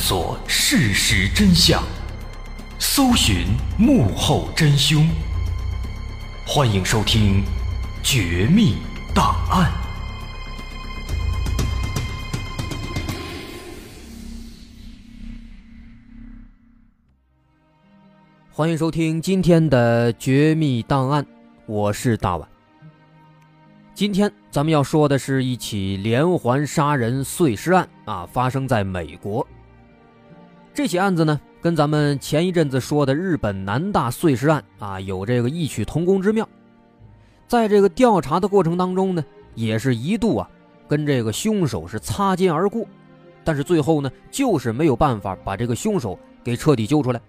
索事实真相，搜寻幕后真凶。欢迎收听《绝密档案》，欢迎收听今天的《绝密档案》，我是大碗。今天咱们要说的是一起连环杀人碎尸案啊，发生在美国。这起案子呢，跟咱们前一阵子说的日本南大碎尸案啊，有这个异曲同工之妙。在这个调查的过程当中呢，也是一度啊，跟这个凶手是擦肩而过，但是最后呢，就是没有办法把这个凶手给彻底揪出来，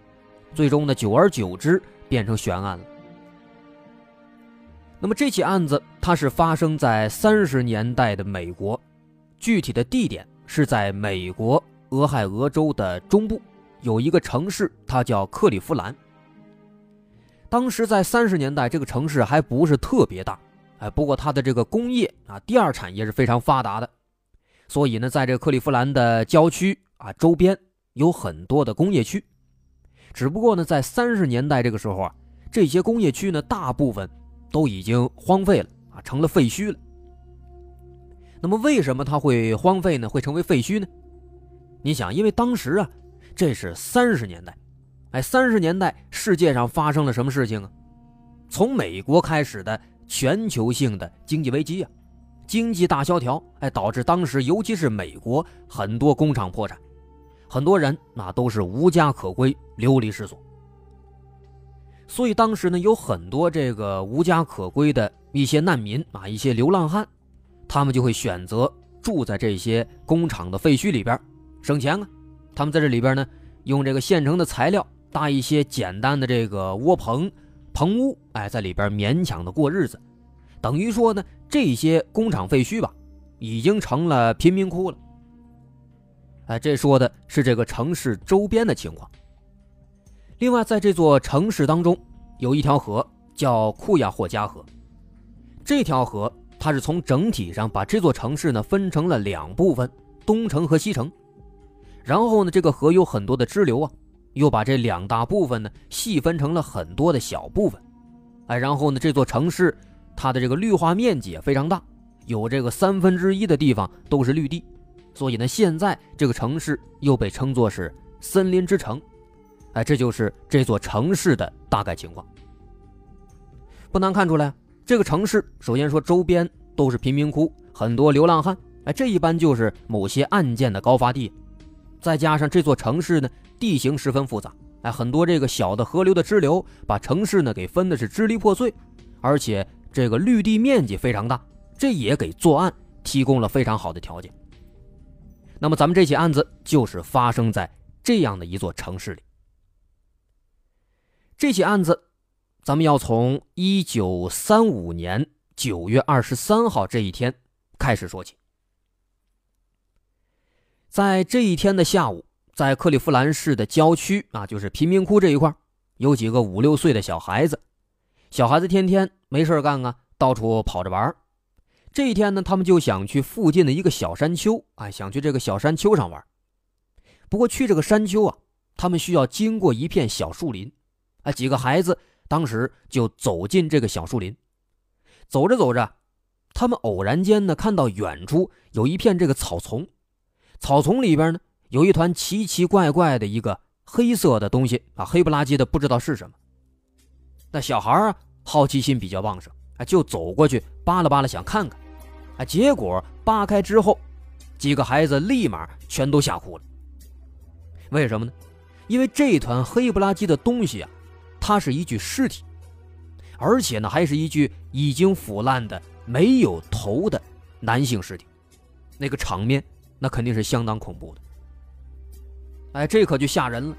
最终呢，久而久之变成悬案了。那么这起案子它是发生在三十年代的美国，具体的地点是在美国俄亥俄州的中部，有一个城市，它叫克利夫兰。当时在三十年代，这个城市还不是特别大，哎，不过它的这个工业啊，第二产业是非常发达的，所以呢，在这克利夫兰的郊区啊周边有很多的工业区，只不过呢，在三十年代这个时候啊，这些工业区呢，大部分。都已经荒废了啊，成了废墟了。那么为什么它会荒废呢？会成为废墟呢？你想，因为当时啊，这是三十年代，哎，三十年代世界上发生了什么事情啊？从美国开始的全球性的经济危机啊，经济大萧条，哎，导致当时尤其是美国很多工厂破产，很多人那都是无家可归，流离失所。所以当时呢，有很多这个无家可归的一些难民啊，一些流浪汉，他们就会选择住在这些工厂的废墟里边，省钱啊。他们在这里边呢，用这个现成的材料搭一些简单的这个窝棚、棚屋，哎，在里边勉强的过日子。等于说呢，这些工厂废墟吧，已经成了贫民窟了。哎，这说的是这个城市周边的情况。另外，在这座城市当中，有一条河叫库亚霍加河。这条河它是从整体上把这座城市呢分成了两部分，东城和西城。然后呢，这个河有很多的支流啊，又把这两大部分呢细分成了很多的小部分。哎，然后呢，这座城市它的这个绿化面积也非常大，有这个三分之一的地方都是绿地，所以呢，现在这个城市又被称作是森林之城。哎，这就是这座城市的大概情况。不难看出来，这个城市首先说周边都是贫民窟，很多流浪汉。哎，这一般就是某些案件的高发地。再加上这座城市呢，地形十分复杂，哎，很多这个小的河流的支流把城市呢给分的是支离破碎，而且这个绿地面积非常大，这也给作案提供了非常好的条件。那么咱们这起案子就是发生在这样的一座城市里。这起案子，咱们要从一九三五年九月二十三号这一天开始说起。在这一天的下午，在克利夫兰市的郊区啊，就是贫民窟这一块，有几个五六岁的小孩子。小孩子天天没事干啊，到处跑着玩。这一天呢，他们就想去附近的一个小山丘，啊，想去这个小山丘上玩。不过去这个山丘啊，他们需要经过一片小树林。啊，几个孩子当时就走进这个小树林，走着走着，他们偶然间呢看到远处有一片这个草丛，草丛里边呢有一团奇奇怪怪的一个黑色的东西啊，黑不拉几的，不知道是什么。那小孩啊好奇心比较旺盛，啊就走过去扒拉扒拉想看看，啊结果扒开之后，几个孩子立马全都吓哭了。为什么呢？因为这团黑不拉几的东西啊。它是一具尸体，而且呢，还是一具已经腐烂的、没有头的男性尸体。那个场面，那肯定是相当恐怖的。哎，这可就吓人了。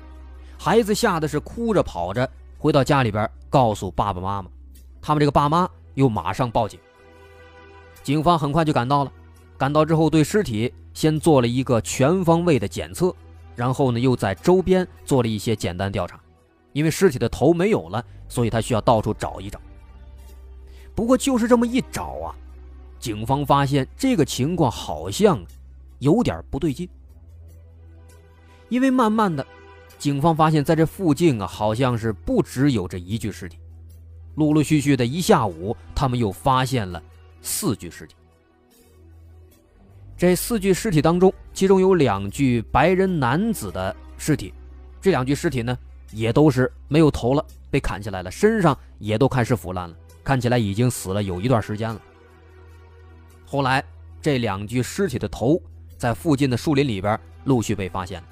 孩子吓得是哭着跑着回到家里边，告诉爸爸妈妈。他们这个爸妈又马上报警。警方很快就赶到了，赶到之后对尸体先做了一个全方位的检测，然后呢，又在周边做了一些简单调查。因为尸体的头没有了，所以他需要到处找一找。不过就是这么一找啊，警方发现这个情况好像有点不对劲。因为慢慢的，警方发现，在这附近啊，好像是不只有这一具尸体，陆陆续续的一下午，他们又发现了四具尸体。这四具尸体当中，其中有两具白人男子的尸体，这两具尸体呢，也都是没有头了，被砍下来了，身上也都开始腐烂了，看起来已经死了有一段时间了。后来，这两具尸体的头在附近的树林里边陆续被发现了。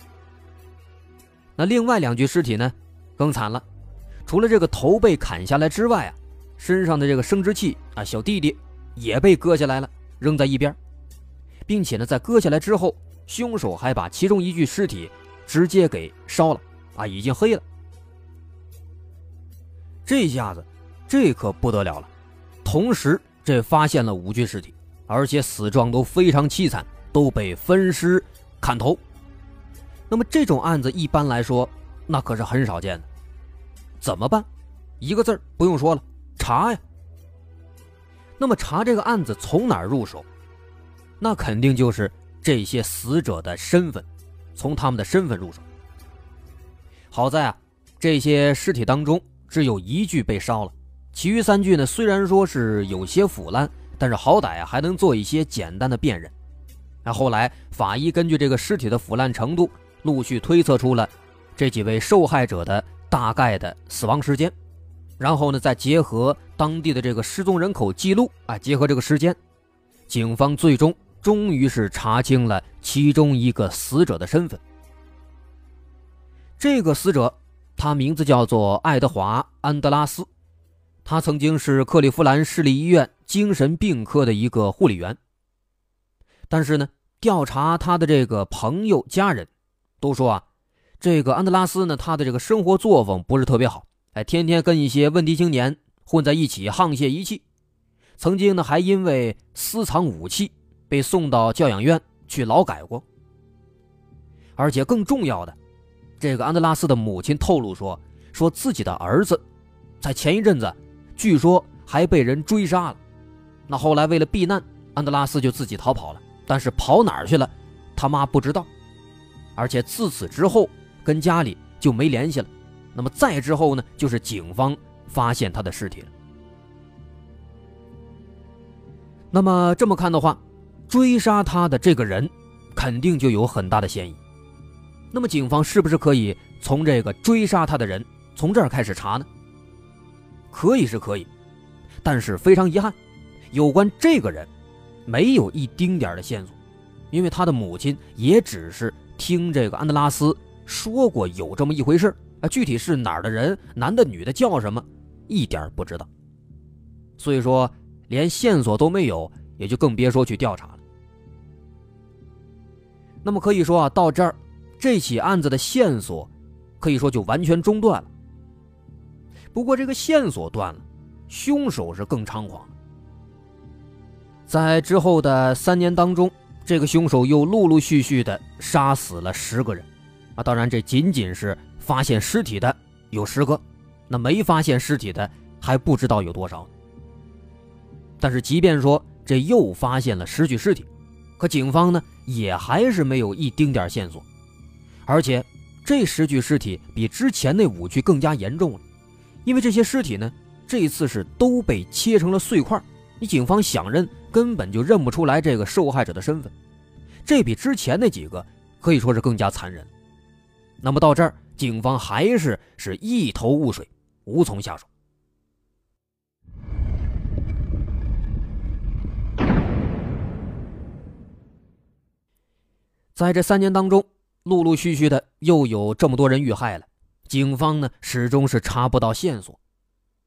那另外两具尸体呢，更惨了，除了这个头被砍下来之外啊，身上的这个生殖器啊，小弟弟也被割下来了，扔在一边，并且呢，在割下来之后，凶手还把其中一具尸体直接给烧了啊，已经黑了。这下子，这可不得了了，同时这发现了五具尸体。而且死状都非常凄惨，都被分尸、砍头。那么这种案子一般来说，那可是很少见的。怎么办？一个字儿不用说了，查呀。那么查这个案子从哪儿入手？那肯定就是这些死者的身份，从他们的身份入手。好在啊，这些尸体当中只有一具被烧了，其余三具呢，虽然说是有些腐烂。但是好歹啊，还能做一些简单的辨认。后来法医根据这个尸体的腐烂程度，陆续推测出了这几位受害者的大概的死亡时间。然后呢，再结合当地的这个失踪人口记录啊，结合这个时间，警方最终终于是查清了其中一个死者的身份。这个死者，他名字叫做爱德华·安德拉斯。他曾经是克利夫兰市立医院精神病科的一个护理员。但是呢，调查他的这个朋友、家人，都说啊，这个安德拉斯呢，他的这个生活作风不是特别好，哎，天天跟一些问题青年混在一起，沆瀣一气。曾经呢，还因为私藏武器被送到教养院去劳改过。而且更重要的，这个安德拉斯的母亲透露说，说自己的儿子在前一阵子。据说还被人追杀了，那后来为了避难，安德拉斯就自己逃跑了。但是跑哪儿去了，他妈不知道。而且自此之后，跟家里就没联系了。那么再之后呢，就是警方发现他的尸体了。那么这么看的话，追杀他的这个人，肯定就有很大的嫌疑。那么警方是不是可以从这个追杀他的人从这儿开始查呢？可以是可以，但是非常遗憾，有关这个人，没有一丁点的线索，因为他的母亲也只是听这个安德拉斯说过有这么一回事啊，具体是哪儿的人，男的女的叫什么，一点不知道。所以说，连线索都没有，也就更别说去调查了。那么可以说啊，到这儿，这起案子的线索，可以说就完全中断了。不过这个线索断了，凶手是更猖狂。在之后的三年当中，这个凶手又陆陆续续的杀死了十个人，啊，当然这仅仅是发现尸体的有十个，那没发现尸体的还不知道有多少。但是即便说这又发现了十具尸体，可警方呢也还是没有一丁点线索，而且这十具尸体比之前那五具更加严重了。因为这些尸体呢，这一次是都被切成了碎块，你警方想认根本就认不出来这个受害者的身份，这比之前那几个可以说是更加残忍。那么到这儿，警方还是是一头雾水，无从下手。在这三年当中，陆陆续续的又有这么多人遇害了。警方呢始终是查不到线索，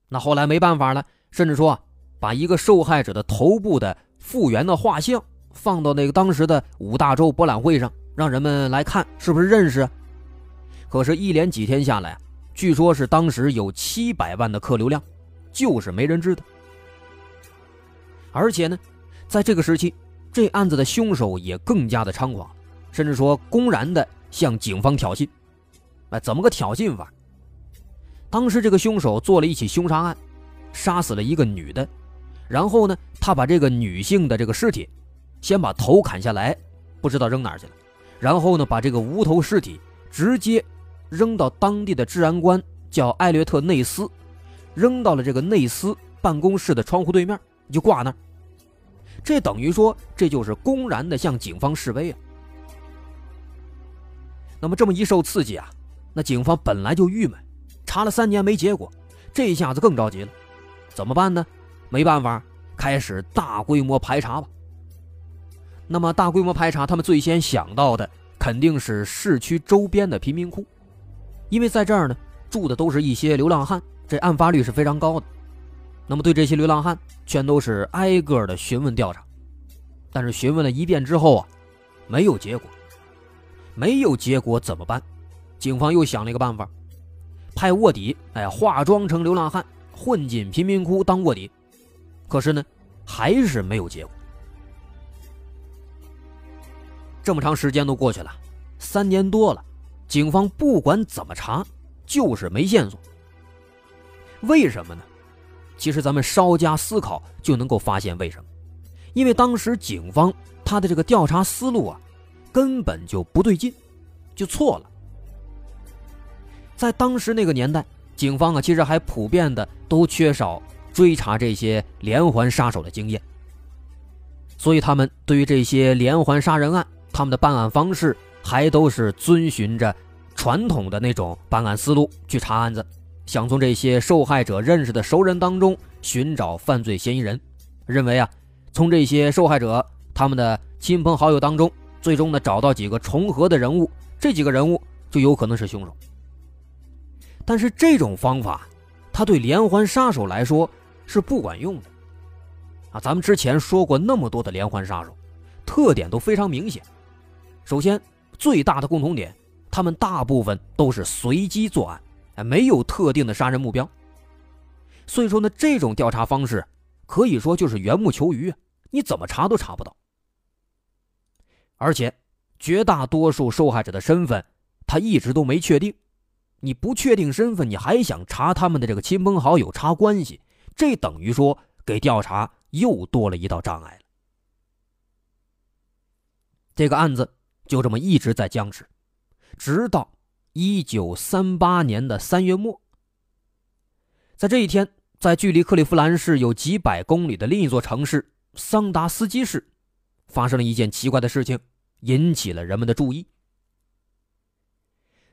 那后来没办法了，甚至说把一个受害者的头部的复原的画像放到那个当时的五大洲博览会上，让人们来看是不是认识。可是，一连几天下来，据说是当时有七百万的客流量，就是没人知道。而且呢，在这个时期，这案子的凶手也更加的猖狂，甚至说公然的向警方挑衅。哎，怎么个挑衅法？当时这个凶手做了一起凶杀案，杀死了一个女的，然后呢，他把这个女性的这个尸体，先把头砍下来，不知道扔哪儿去了，然后呢，把这个无头尸体直接扔到当地的治安官叫艾略特内斯，扔到了这个内斯办公室的窗户对面，就挂那儿。这等于说，这就是公然的向警方示威啊。那么这么一受刺激啊，那警方本来就郁闷，查了三年没结果，这一下子更着急了，怎么办呢？没办法，开始大规模排查吧。那么大规模排查，他们最先想到的肯定是市区周边的贫民窟，因为在这儿呢住的都是一些流浪汉，这案发率是非常高的。那么对这些流浪汉，全都是挨个的询问调查，但是询问了一遍之后啊，没有结果。没有结果怎么办？警方又想了一个办法，派卧底，哎，化妆成流浪汉，混进贫民窟当卧底。可是呢，还是没有结果。这么长时间都过去了，三年多了，警方不管怎么查，就是没线索。为什么呢？其实咱们稍加思考就能够发现为什么。因为当时警方他的这个调查思路啊，根本就不对劲，就错了。在当时那个年代，警方啊其实还普遍的都缺少追查这些连环杀手的经验，所以他们对于这些连环杀人案。他们的办案方式还都是遵循着传统的那种办案思路去查案子，想从这些受害者认识的熟人当中寻找犯罪嫌疑人，认为啊，从这些受害者他们的亲朋好友当中，最终呢找到几个重合的人物，这几个人物就有可能是凶手。但是这种方法，他对连环杀手来说是不管用的。啊，咱们之前说过那么多的连环杀手，特点都非常明显。首先，最大的共同点，他们大部分都是随机作案，哎，没有特定的杀人目标。所以说呢，这种调查方式可以说就是缘木求鱼，你怎么查都查不到。而且，绝大多数受害者的身份，他一直都没确定。你不确定身份，你还想查他们的这个亲朋好友、查关系，这等于说给调查又多了一道障碍了。这个案子。就这么一直在僵持，直到一九三八年的三月末。在这一天，在距离克利夫兰市有几百公里的另一座城市桑达斯基市，发生了一件奇怪的事情，引起了人们的注意。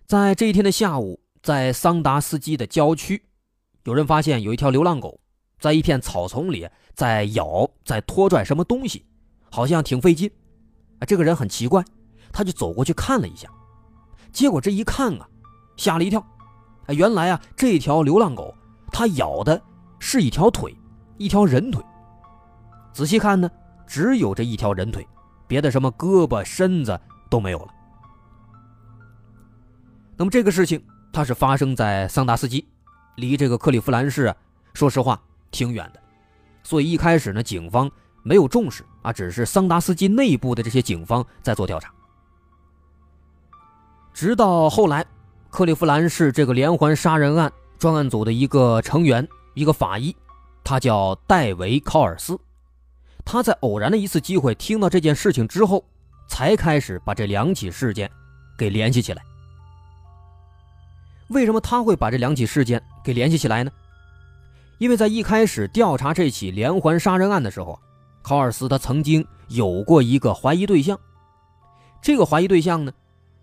在这一天的下午，在桑达斯基的郊区，有人发现有一条流浪狗在一片草丛里在咬，在拖拽什么东西，好像挺费劲。啊，这个人很奇怪。他就走过去看了一下，结果这一看啊，吓了一跳。啊，原来啊，这条流浪狗它咬的是一条腿，一条人腿。仔细看呢，只有这一条人腿，别的什么胳膊、身子都没有了。那么这个事情它是发生在桑达斯基，离这个克利夫兰市，说实话挺远的，所以一开始呢，警方没有重视啊，只是桑达斯基内部的这些警方在做调查。直到后来，克利夫兰市这个连环杀人案专案组的一个成员，一个法医，他叫戴维·考尔斯。他在偶然的一次机会听到这件事情之后，才开始把这两起事件给联系起来。为什么他会把这两起事件给联系起来呢？因为在一开始调查这起连环杀人案的时候，考尔斯他曾经有过一个怀疑对象，这个怀疑对象呢？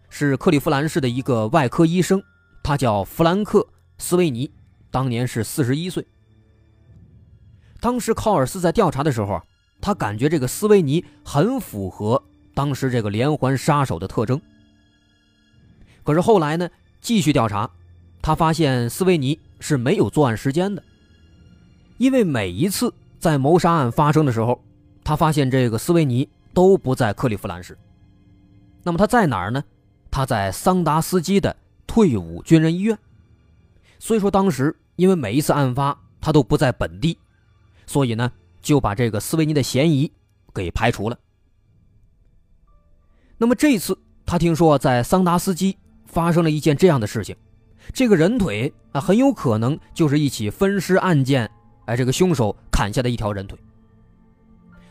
是克利夫兰市的一个外科医生，他叫弗兰克·斯维尼，当年是四十一岁。当时考尔斯在调查的时候，他感觉这个斯维尼很符合当时这个连环杀手的特征。可是后来呢，继续调查，他发现斯维尼是没有作案时间的，因为每一次在谋杀案发生的时候，他发现这个斯维尼都不在克利夫兰市。那么他在哪儿呢？他在桑达斯基的退伍军人医院，所以说当时因为每一次案发他都不在本地，所以呢就把这个斯维尼的嫌疑给排除了。那么这次他听说在桑达斯基发生了一件这样的事情，这个人腿啊很有可能就是一起分尸案件，哎这个凶手砍下的一条人腿。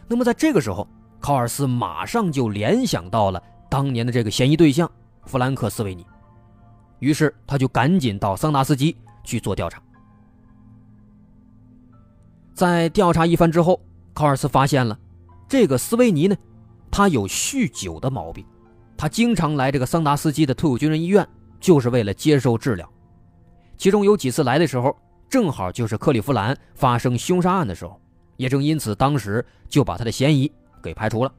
那么在这个时候，考尔斯马上就联想到了当年的这个嫌疑对象。弗兰克·斯维尼，于是他就赶紧到桑达斯基去做调查。在调查一番之后，考尔斯发现了这个斯维尼呢，他有酗酒的毛病，他经常来这个桑达斯基的退伍军人医院，就是为了接受治疗。其中有几次来的时候，正好就是克利夫兰发生凶杀案的时候，也正因此当时就把他的嫌疑给排除了。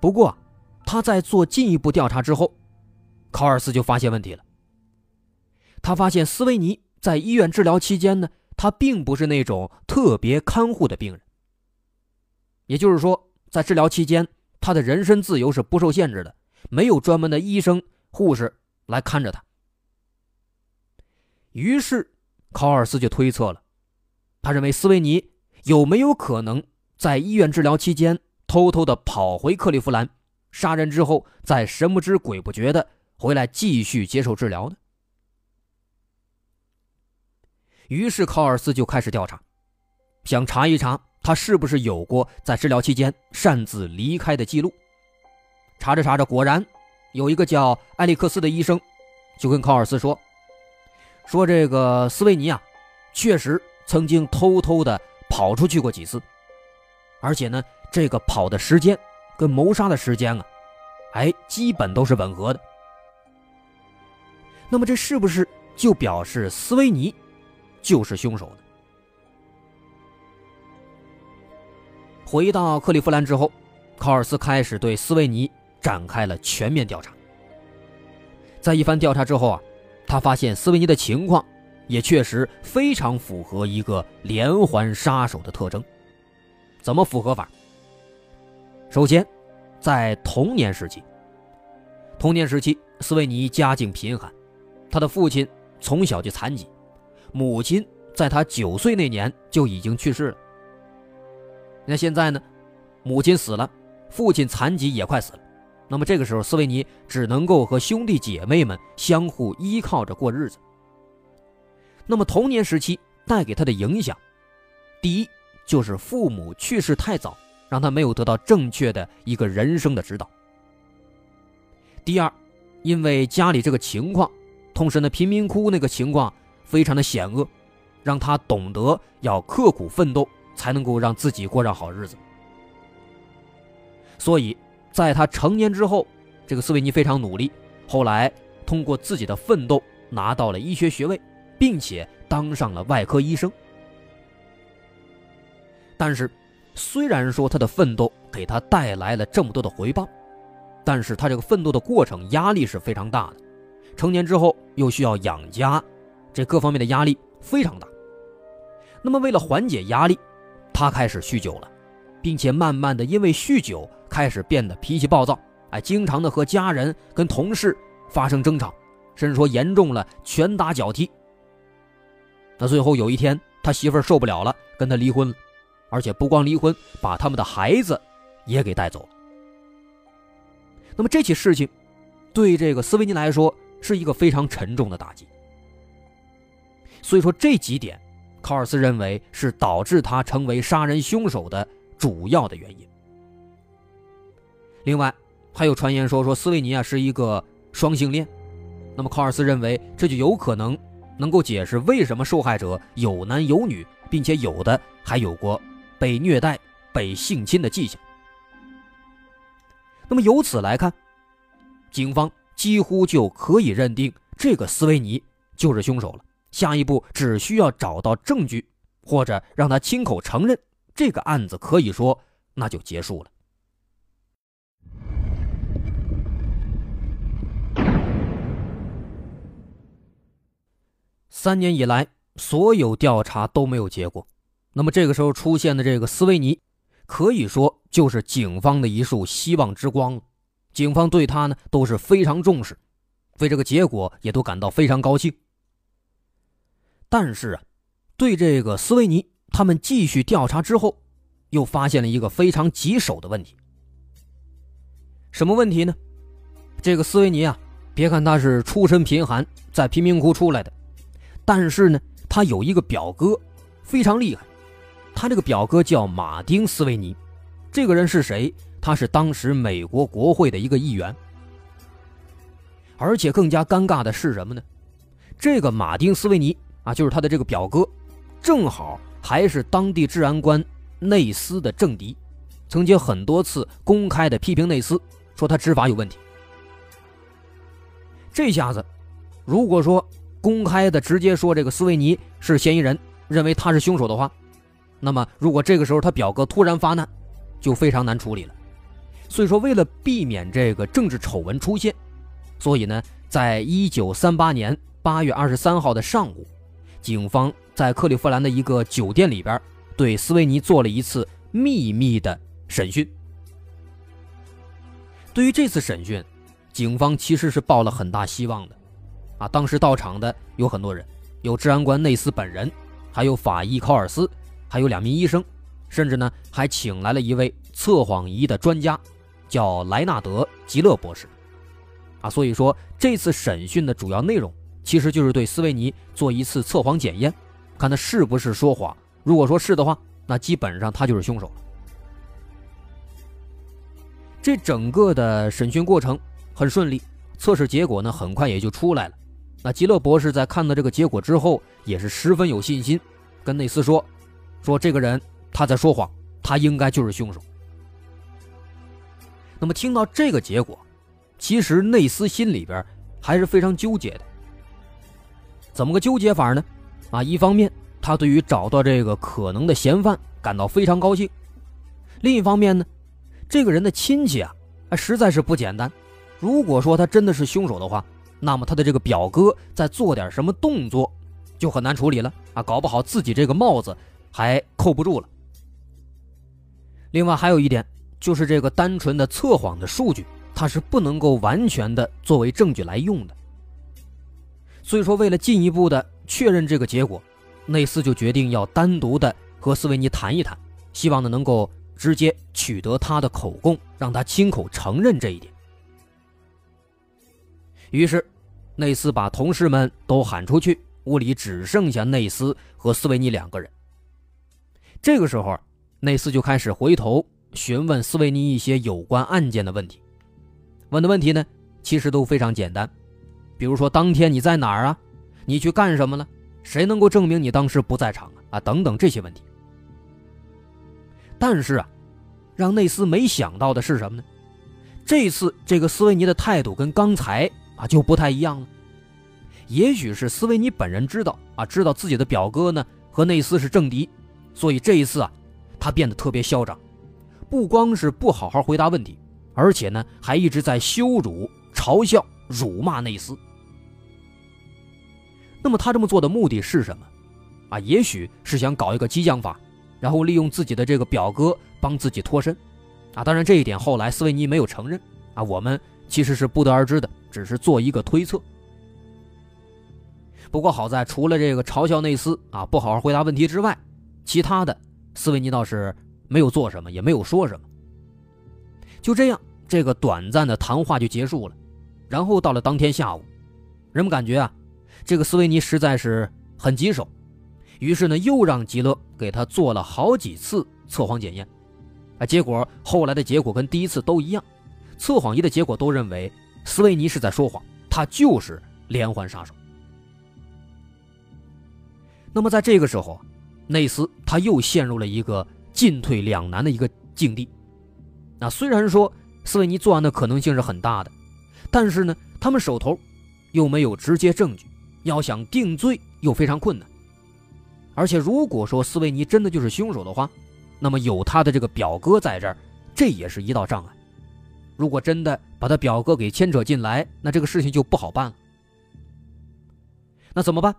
不过，他在做进一步调查之后，考尔斯就发现问题了。他发现斯维尼在医院治疗期间呢。他并不是那种特别看护的病人，也就是说，在治疗期间，他的人身自由是不受限制的，没有专门的医生、护士来看着他。于是，考尔斯就推测了，他认为斯维尼有没有可能在医院治疗期间偷偷的跑回克利夫兰，杀人之后再神不知鬼不觉的回来继续接受治疗呢？于是考尔斯就开始调查，想查一查他是不是有过在治疗期间擅自离开的记录。查着查着，果然有一个叫艾利克斯的医生就跟考尔斯说：“说这个斯维尼啊，确实曾经偷偷的跑出去过几次，而且呢，这个跑的时间跟谋杀的时间啊，哎，基本都是吻合的。那么这是不是就表示斯维尼？”就是凶手呢。回到克利夫兰之后，考尔斯开始对斯维尼展开了全面调查。在一番调查之后啊，他发现斯维尼的情况也确实非常符合一个连环杀手的特征。怎么符合法？首先，在童年时期，童年时期斯维尼家境贫寒，他的父亲从小就残疾。母亲在他九岁那年就已经去世了。那现在呢？母亲死了，父亲残疾也快死了。那么这个时候，斯维尼只能够和兄弟姐妹们相互依靠着过日子。那么童年时期带给他的影响，第一就是父母去世太早，让他没有得到正确的一个人生的指导。第二，因为家里这个情况，同时呢，贫民窟那个情况。非常的险恶，让他懂得要刻苦奋斗，才能够让自己过上好日子。所以，在他成年之后，这个斯维尼非常努力，后来通过自己的奋斗拿到了医学学位，并且当上了外科医生。但是，虽然说他的奋斗给他带来了这么多的回报，但是他这个奋斗的过程压力是非常大的。成年之后又需要养家。这各方面的压力非常大。那么，为了缓解压力，他开始酗酒了，并且慢慢的因为酗酒开始变得脾气暴躁，哎，经常的和家人、跟同事发生争吵，甚至说严重了拳打脚踢。那最后有一天，他媳妇儿受不了了，跟他离婚了，而且不光离婚，把他们的孩子也给带走了。那么这起事情，对这个斯维尼来说是一个非常沉重的打击。所以说这几点，考尔斯认为是导致他成为杀人凶手的主要的原因。另外，还有传言说说斯维尼啊是一个双性恋，那么考尔斯认为这就有可能能够解释为什么受害者有男有女，并且有的还有过被虐待、被性侵的迹象。那么由此来看，警方几乎就可以认定这个斯维尼就是凶手了。下一步只需要找到证据，或者让他亲口承认，这个案子可以说那就结束了。三年以来，所有调查都没有结果，那么这个时候出现的这个斯维尼，可以说就是警方的一束希望之光。警方对他呢都是非常重视，对这个结果也都感到非常高兴。但是啊，对这个斯维尼，他们继续调查之后，又发现了一个非常棘手的问题。什么问题呢？这个斯维尼啊，别看他是出身贫寒，在贫民窟出来的，但是呢，他有一个表哥，非常厉害。他这个表哥叫马丁·斯维尼，这个人是谁？他是当时美国国会的一个议员。而且更加尴尬的是什么呢？这个马丁·斯维尼啊，就是他的这个表哥，正好还是当地治安官内斯的政敌，曾经很多次公开的批评内斯，说他执法有问题。这下子，如果说公开的直接说这个斯维尼是嫌疑人，认为他是凶手的话，那么如果这个时候他表哥突然发难，就非常难处理了。所以说，为了避免这个政治丑闻出现，所以呢，在一九三八年八月二十三号的上午，警方在克利夫兰的一个酒店里边，对斯维尼做了一次秘密的审讯。对于这次审讯，警方其实是抱了很大希望的，啊，当时到场的有很多人，有治安官内斯本人，还有法医考尔斯，还有两名医生，甚至呢还请来了一位测谎仪的专家。叫莱纳德·吉勒博士，啊，所以说这次审讯的主要内容其实就是对斯维尼做一次测谎检验，看他是不是说谎。如果说是的话，那基本上他就是凶手。这整个的审讯过程很顺利，测试结果呢很快也就出来了。那吉勒博士在看到这个结果之后，也是十分有信心，跟内斯说：“说这个人他在说谎，他应该就是凶手。”那么听到这个结果，其实内斯心里边还是非常纠结的。怎么个纠结法呢？啊，一方面他对于找到这个可能的嫌犯感到非常高兴，另一方面呢，这个人的亲戚啊，实在是不简单。如果说他真的是凶手的话，那么他的这个表哥再做点什么动作，就很难处理了啊，搞不好自己这个帽子还扣不住了。另外还有一点。就是这个单纯的测谎的数据，它是不能够完全的作为证据来用的。所以说，为了进一步的确认这个结果，内斯就决定要单独的和斯维尼谈一谈，希望呢能够直接取得他的口供，让他亲口承认这一点。于是，内斯把同事们都喊出去，屋里只剩下内斯和斯维尼两个人。这个时候，内斯就开始回头。询问斯维尼一些有关案件的问题，问的问题呢，其实都非常简单，比如说当天你在哪儿啊？你去干什么了？谁能够证明你当时不在场啊？啊，等等这些问题。但是啊，让内斯没想到的是什么呢？这次这个斯维尼的态度跟刚才啊就不太一样了。也许是斯维尼本人知道啊，知道自己的表哥呢和内斯是政敌，所以这一次啊，他变得特别嚣张。不光是不好好回答问题，而且呢，还一直在羞辱、嘲笑、辱骂内斯。那么他这么做的目的是什么？啊，也许是想搞一个激将法，然后利用自己的这个表哥帮自己脱身。啊，当然这一点后来斯维尼没有承认。啊，我们其实是不得而知的，只是做一个推测。不过好在除了这个嘲笑内斯啊不好好回答问题之外，其他的斯维尼倒是。没有做什么，也没有说什么。就这样，这个短暂的谈话就结束了。然后到了当天下午，人们感觉啊，这个斯维尼实在是很棘手，于是呢，又让吉勒给他做了好几次测谎检验。啊，结果后来的结果跟第一次都一样，测谎仪的结果都认为斯维尼是在说谎，他就是连环杀手。那么在这个时候，内斯他又陷入了一个。进退两难的一个境地。那虽然说斯维尼作案的可能性是很大的，但是呢，他们手头又没有直接证据，要想定罪又非常困难。而且如果说斯维尼真的就是凶手的话，那么有他的这个表哥在这儿，这也是一道障碍。如果真的把他表哥给牵扯进来，那这个事情就不好办了。那怎么办？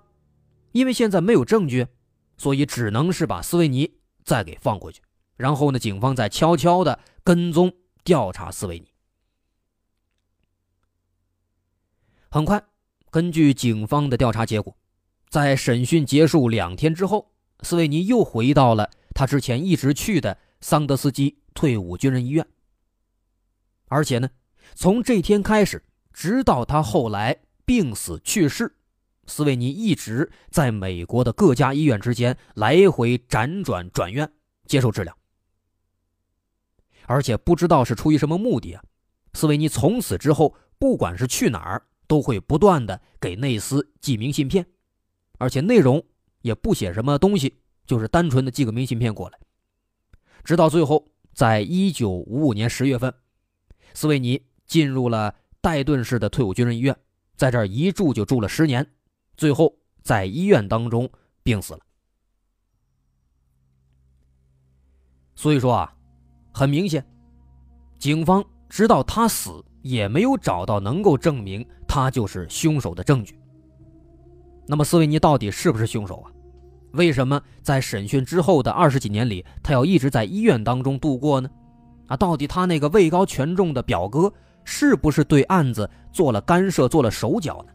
因为现在没有证据，所以只能是把斯维尼。再给放过去，然后呢？警方再悄悄的跟踪调查斯维尼。很快，根据警方的调查结果，在审讯结束两天之后，斯维尼又回到了他之前一直去的桑德斯基退伍军人医院。而且呢，从这天开始，直到他后来病死去世。斯维尼一直在美国的各家医院之间来回辗转转院接受治疗，而且不知道是出于什么目的啊，斯维尼从此之后不管是去哪儿都会不断的给内斯寄明信片，而且内容也不写什么东西，就是单纯的寄个明信片过来。直到最后，在一九五五年十月份，斯维尼进入了戴顿市的退伍军人医院，在这儿一住就住了十年，最后在医院当中病死了。所以说啊，很明显，警方直到他死也没有找到能够证明他就是凶手的证据。那么斯维尼到底是不是凶手啊？为什么在审讯之后的二十几年里，他要一直在医院当中度过呢？啊，到底他那个位高权重的表哥是不是对案子做了干涉、做了手脚呢？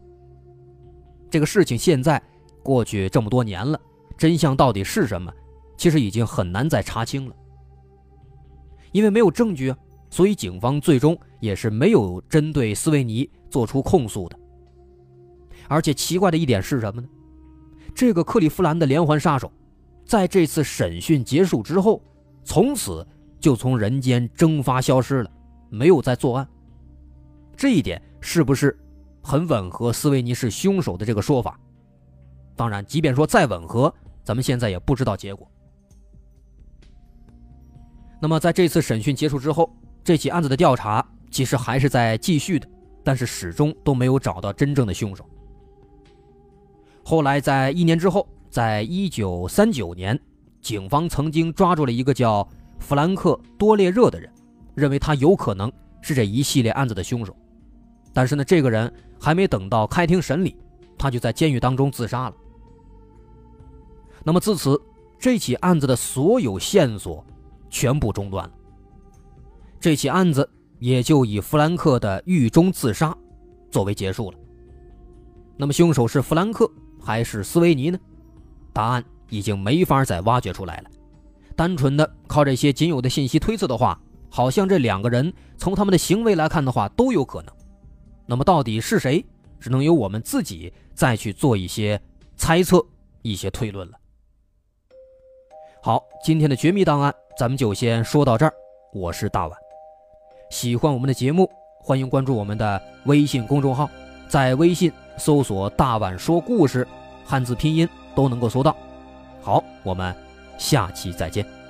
这个事情现在过去这么多年了，真相到底是什么？其实已经很难再查清了。因为没有证据啊，所以警方最终也是没有针对斯维尼做出控诉的。而且奇怪的一点是什么呢？这个克利夫兰的连环杀手，在这次审讯结束之后，从此就从人间蒸发消失了，没有再作案。这一点是不是很吻合斯维尼是凶手的这个说法？当然，即便说再吻合，咱们现在也不知道结果。那么，在这次审讯结束之后，这起案子的调查其实还是在继续的，但是始终都没有找到真正的凶手。后来，在一年之后，在一九三九年，警方曾经抓住了一个叫弗兰克·多列热的人，认为他有可能是这一系列案子的凶手。但是呢，这个人还没等到开庭审理，他就在监狱当中自杀了。那么自此，这起案子的所有线索。全部中断了，这起案子也就以弗兰克的狱中自杀作为结束了。那么凶手是弗兰克还是斯维尼呢？答案已经没法再挖掘出来了。单纯的靠这些仅有的信息推测的话，好像这两个人从他们的行为来看的话都有可能。那么到底是谁，只能由我们自己再去做一些猜测、一些推论了。好，今天的绝密档案。咱们就先说到这儿，我是大碗。喜欢我们的节目，欢迎关注我们的微信公众号，在微信搜索“大碗说故事”，汉字拼音都能够搜到。好，我们下期再见。